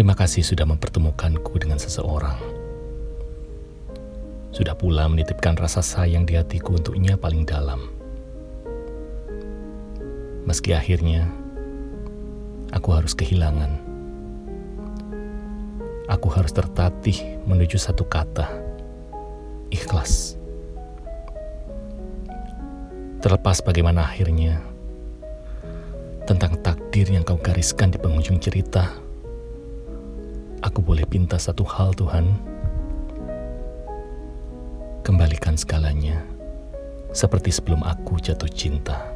Terima kasih sudah mempertemukanku dengan seseorang. Sudah pula menitipkan rasa sayang di hatiku untuknya paling dalam. Meski akhirnya aku harus kehilangan. Aku harus tertatih menuju satu kata, ikhlas. Terlepas bagaimana akhirnya, tentang takdir yang kau gariskan di penghujung cerita, aku boleh pinta satu hal Tuhan. Kembalikan segalanya seperti sebelum aku jatuh cinta.